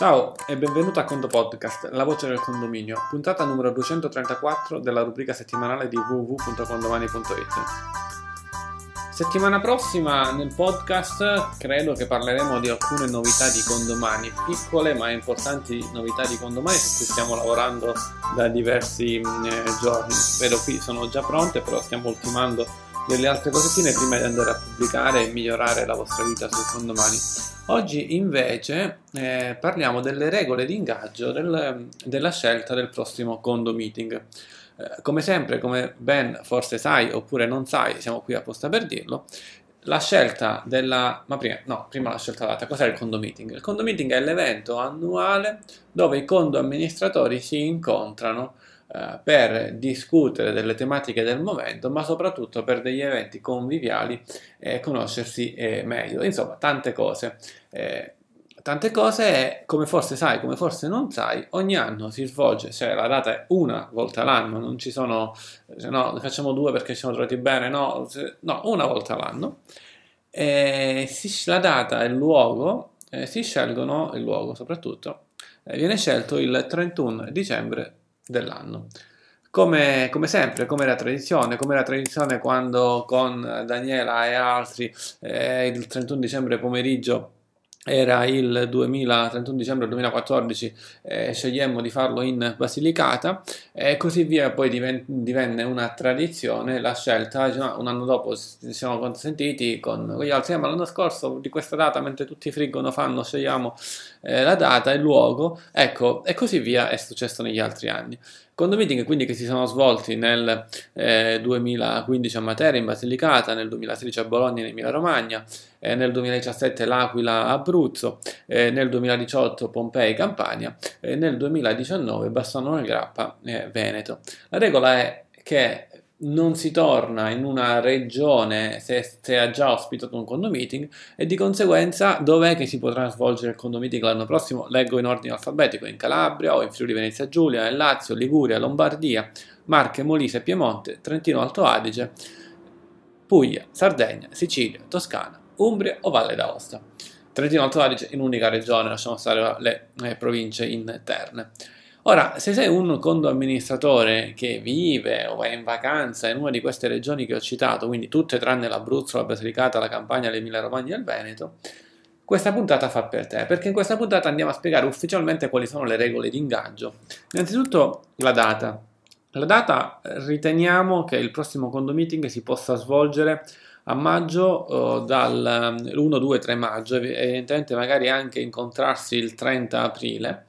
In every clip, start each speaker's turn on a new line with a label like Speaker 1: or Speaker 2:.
Speaker 1: Ciao e benvenuto a Condo Podcast, la voce del condominio, puntata numero 234 della rubrica settimanale di www.condomani.it. Settimana prossima nel podcast credo che parleremo di alcune novità di condomani, piccole ma importanti novità di condomani su cui stiamo lavorando da diversi eh, giorni. Vedo qui sono già pronte, però stiamo ultimando delle altre cosettine prima di andare a pubblicare e migliorare la vostra vita sul condomani. Oggi invece eh, parliamo delle regole di ingaggio del, della scelta del prossimo condo meeting. Eh, come sempre, come ben forse sai oppure non sai, siamo qui apposta per dirlo, la scelta della... ma prima, no, prima la scelta data, cos'è il condo meeting? Il condo meeting è l'evento annuale dove i condo amministratori si incontrano eh, per discutere delle tematiche del momento, ma soprattutto per degli eventi conviviali e conoscersi eh, meglio. Insomma, tante cose. Eh, tante cose come forse sai, come forse non sai, ogni anno si svolge, cioè la data è una volta l'anno, non ci sono, se no, ne facciamo due perché ci siamo trovati bene, no, no una volta l'anno. E la data e il luogo eh, si scelgono, il luogo soprattutto, eh, viene scelto il 31 dicembre dell'anno. Come, come, sempre, come la tradizione, come la tradizione quando con Daniela e altri eh, il 31 dicembre pomeriggio era il 2000, 31 dicembre 2014, eh, scegliemmo di farlo in Basilicata e così via, poi diven- divenne una tradizione la scelta, cioè, un anno dopo ci siamo consentiti con gli altri, eh, ma l'anno scorso di questa data, mentre tutti friggono, fanno, scegliamo eh, la data, il luogo, ecco, e così via è successo negli altri anni. Meeting quindi che si sono svolti nel eh, 2015 a Matera in Basilicata, nel 2016 a Bologna in Emilia Romagna, eh, nel 2017 L'Aquila Abruzzo, eh, nel 2018 Pompei Campania e nel 2019 Bassano nel Grappa Veneto. La regola è che non si torna in una regione se, se, ha già ospitato un condo meeting e di conseguenza dov'è che si potrà svolgere il condo meeting l'anno prossimo? Leggo in ordine alfabetico, in Calabria o in Friuli Venezia Giulia, in Lazio, Liguria, Lombardia, Marche, Molise, Piemonte, Trentino Alto Adige, Puglia, Sardegna, Sicilia, Toscana, Umbria o Valle d'Aosta. Trentino Alto Adige in unica regione, lasciamo stare le, le province interne. Ora, se sei un condo amministratore che vive o è in vacanza in una di queste regioni che ho citato, quindi tutte tranne l'Abruzzo, la Basilicata, la Campania, l'Emilia Romagna e il Veneto, questa puntata fa per te, perché in questa puntata andiamo a spiegare ufficialmente quali sono le regole di ingaggio. Innanzitutto la data. La data riteniamo che il prossimo condo meeting si possa svolgere a maggio, eh, dal 1, 2, 3 maggio, evidentemente magari anche incontrarsi il 30 aprile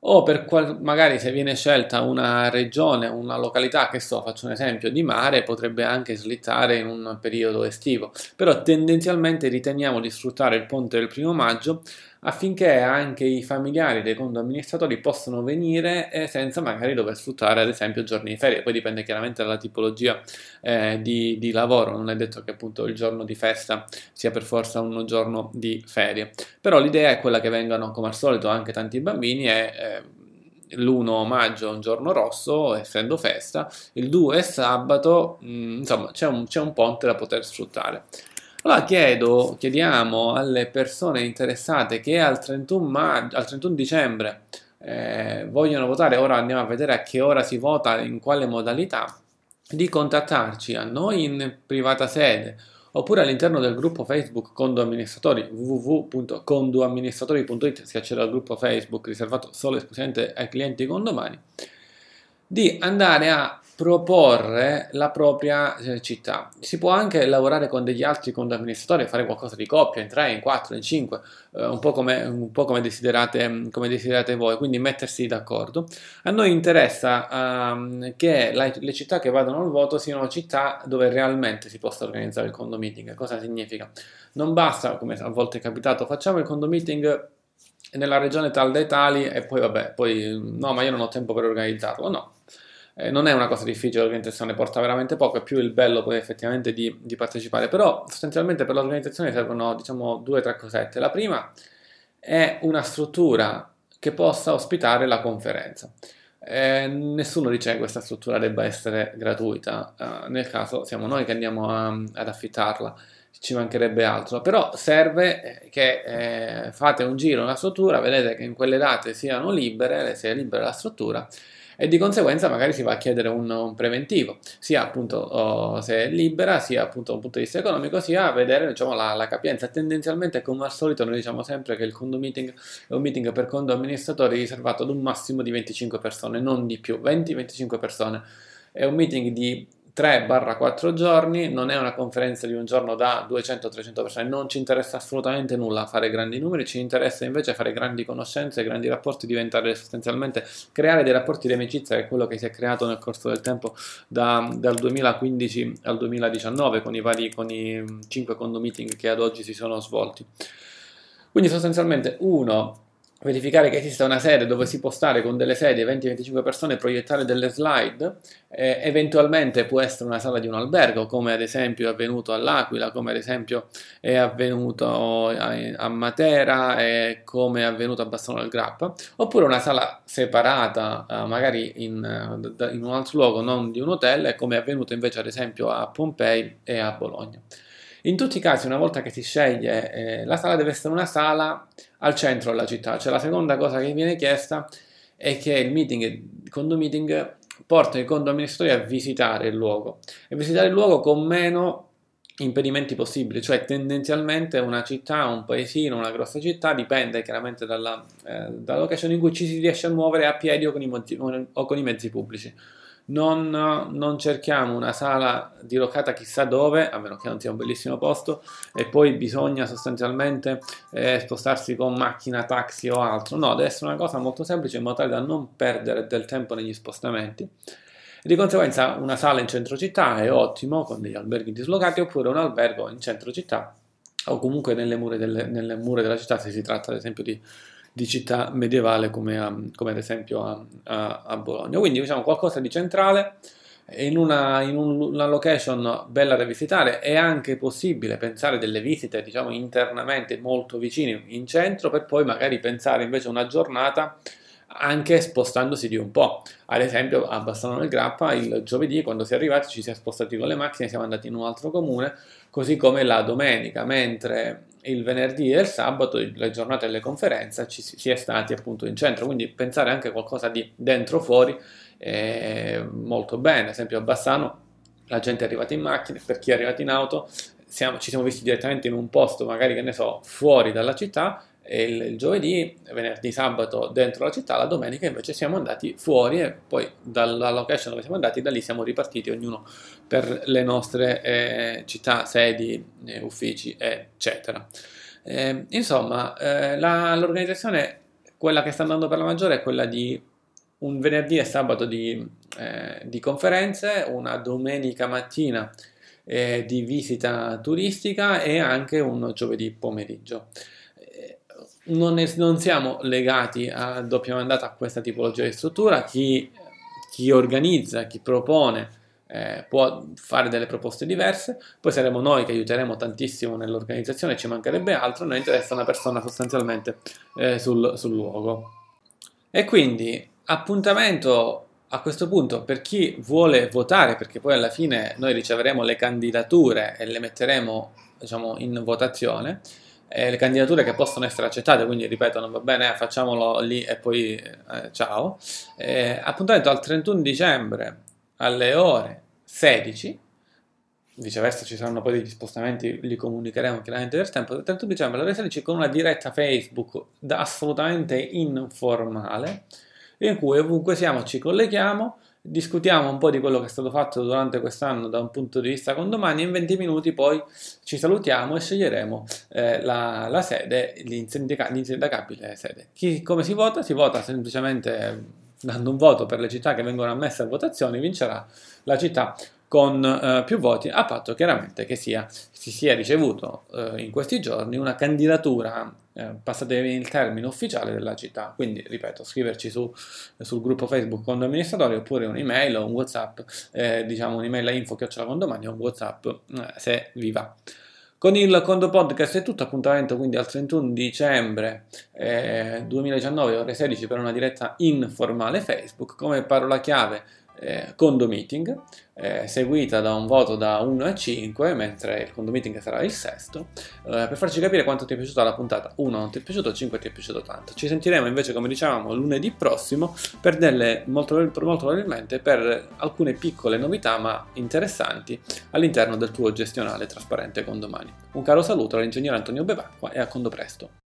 Speaker 1: o per qual- magari se viene scelta una regione, una località, che so, faccio un esempio di mare, potrebbe anche slittare in un periodo estivo, però tendenzialmente riteniamo di sfruttare il ponte del primo maggio affinché anche i familiari dei condo amministratori possano venire eh, senza magari dover sfruttare ad esempio giorni di ferie, poi dipende chiaramente dalla tipologia eh, di, di, lavoro, non è detto che appunto il giorno di festa sia per forza un giorno di ferie, però l'idea è quella che vengano come al solito anche tanti bambini e eh, l'1 maggio è un giorno rosso, essendo festa, il 2 è sabato, mh, mm, insomma c'è un, c'è un ponte da poter sfruttare. Allora chiedo, chiediamo alle persone interessate che al 31, maggio, al 31 dicembre eh, vogliono votare, ora andiamo a vedere a che ora si vota, in quale modalità, di contattarci a noi in privata sede oppure all'interno del gruppo Facebook Condo Amministratori www.condoamministratori.it si accede al gruppo Facebook riservato solo e esclusivamente ai clienti condomani di andare a proporre la propria eh, città. Si può anche lavorare con degli altri amministratori, fare qualcosa di coppia, in tre, in quattro, in cinque, eh, un po' come, un po come, desiderate, come desiderate voi, quindi mettersi d'accordo. A noi interessa um, che la, le città che vadano al voto siano città dove realmente si possa organizzare il condo meeting. Cosa significa? Non basta, come a volte è capitato, facciamo il condo meeting nella regione tal dei tali e poi vabbè, poi no, ma io non ho tempo per organizzarlo. No, eh, non è una cosa difficile, l'organizzazione porta veramente poco, è più il bello poi effettivamente di, di partecipare, però sostanzialmente per l'organizzazione servono diciamo due o tre cosette. La prima è una struttura che possa ospitare la conferenza. Eh, nessuno dice che questa struttura debba essere gratuita, eh, nel caso siamo noi che andiamo a, ad affittarla ci mancherebbe altro, però serve eh, che eh, fate un giro nella struttura, vedete che in quelle date siano libere, sia libera la struttura e di conseguenza magari si va a chiedere un, un preventivo, sia appunto oh, se è libera, sia appunto da un punto di vista economico, sia a vedere diciamo, la, la, capienza. Tendenzialmente, come al solito, noi diciamo sempre che il condo meeting è un meeting per condo amministratori riservato ad un massimo di 25 persone, non di più, 20-25 persone. È un meeting di 3-4 giorni, non è una conferenza di un giorno da 200-300 persone, non ci interessa assolutamente nulla fare grandi numeri, ci interessa invece fare grandi conoscenze, grandi rapporti, diventare sostanzialmente, creare dei rapporti di amicizia, che è quello che si è creato nel corso del tempo da, dal 2015 al 2019 con i vari, con i 5 condo meeting che ad oggi si sono svolti. Quindi sostanzialmente uno verificare che esista una sede dove si può stare con delle sedie 20-25 persone e proiettare delle slide, eh, eventualmente può essere una sala di un albergo, come ad esempio è avvenuto all'Aquila, come ad esempio è avvenuto a, Matera e come è avvenuto a Bassano del Grappa, oppure una sala separata, eh, magari in, in un altro luogo, non di un hotel, come è avvenuto invece ad esempio a Pompei e a Bologna. In tutti i casi, una volta che si sceglie eh, la sala, deve essere una sala al centro della città. Cioè, la seconda cosa che viene chiesta è che il meeting, il condo meeting, porta i condo amministratori a visitare il luogo. E visitare il luogo con meno impedimenti possibili, cioè tendenzialmente una città, un paesino, una grossa città dipende chiaramente dalla, eh, dalla location in cui ci si riesce a muovere a piedi o con i, o con i mezzi pubblici non, non, cerchiamo una sala dirocata chissà dove, a meno che non sia un bellissimo posto, e poi bisogna sostanzialmente eh, spostarsi con macchina, taxi o altro. No, deve essere una cosa molto semplice in modo tale da non perdere del tempo negli spostamenti. Di conseguenza una sala in centro città è ottimo con degli alberghi dislocati oppure un albergo in centro città o comunque nelle mura, delle, nelle mura della città se si tratta ad esempio di di città medievale come, a, come ad esempio a, a, a, Bologna. Quindi diciamo qualcosa di centrale in una, in una location bella da visitare è anche possibile pensare delle visite diciamo internamente molto vicine in centro per poi magari pensare invece una giornata anche spostandosi di un po'. Ad esempio a Bassano del Grappa il giovedì quando si è arrivati ci si è spostati con le macchine, siamo andati in un altro comune, così come la domenica, mentre il venerdì e il sabato, le giornate delle conferenze, ci si è stati appunto in centro, quindi pensare anche a qualcosa di dentro fuori è molto bene. Ad esempio a Bassano la gente è arrivata in macchina, per chi è arrivato in auto siamo, ci siamo visti direttamente in un posto magari che ne so fuori dalla città il, il, giovedì, venerdì, sabato dentro la città, la domenica invece siamo andati fuori e poi dalla location dove siamo andati, da lì siamo ripartiti ognuno per le nostre eh, città, sedi, eh, uffici, eccetera. Eh, insomma, la, l'organizzazione, quella che sta andando per la maggiore è quella di un venerdì e sabato di, eh, di conferenze, una domenica mattina eh, di visita turistica e anche un giovedì pomeriggio non, è, non, siamo legati a doppia mandata a questa tipologia di struttura, chi, chi organizza, chi propone eh, può fare delle proposte diverse, poi saremo noi che aiuteremo tantissimo nell'organizzazione, ci mancherebbe altro, noi interessa una persona sostanzialmente eh, sul, sul luogo. E quindi appuntamento a questo punto per chi vuole votare, perché poi alla fine noi riceveremo le candidature e le metteremo diciamo, in votazione, eh, le candidature che possono essere accettate, quindi ripetono va bene, facciamolo lì e poi eh, ciao. Eh, appuntamento al 31 dicembre alle ore 16. Viceversa ci saranno poi degli spostamenti, li comunicheremo chiaramente del tempo. Il 31 dicembre alle ore 16 con una diretta Facebook assolutamente informale, in cui ovunque siamo ci colleghiamo discutiamo un po' di quello che è stato fatto durante quest'anno da un punto di vista condomani in 20 minuti poi ci salutiamo e sceglieremo eh, la, la, sede, l'insindacabile sede. Chi, come si vota? Si vota semplicemente dando un voto per le città che vengono ammesse a votazione, vincerà la città con eh, più voti, a patto chiaramente che sia, si sia ricevuto eh, in questi giorni una candidatura, eh, passatevi il termine ufficiale della città. Quindi, ripeto, scriverci su, sul gruppo Facebook con amministratori oppure un'email o un WhatsApp, eh, diciamo un'email a info condomani o un WhatsApp eh, se vi va. Con il Condo Podcast è tutto, appuntamento quindi al 31 dicembre eh, 2019 ore 16 per una diretta informale Facebook. Come parola chiave eh, Condo Meeting, eh, seguita da un voto da 1 a 5, mentre il Condo Meeting sarà il sesto, eh, per farci capire quanto ti è piaciuta la puntata. 1 non ti è piaciuto, 5 ti è piaciuto tanto. Ci sentiremo invece, come dicevamo, lunedì prossimo per delle, molto, molto probabilmente, per alcune piccole novità ma interessanti all'interno del tuo gestionale trasparente condomani. Un caro saluto dall'ingegnere Antonio Bevacqua e a Condo Presto.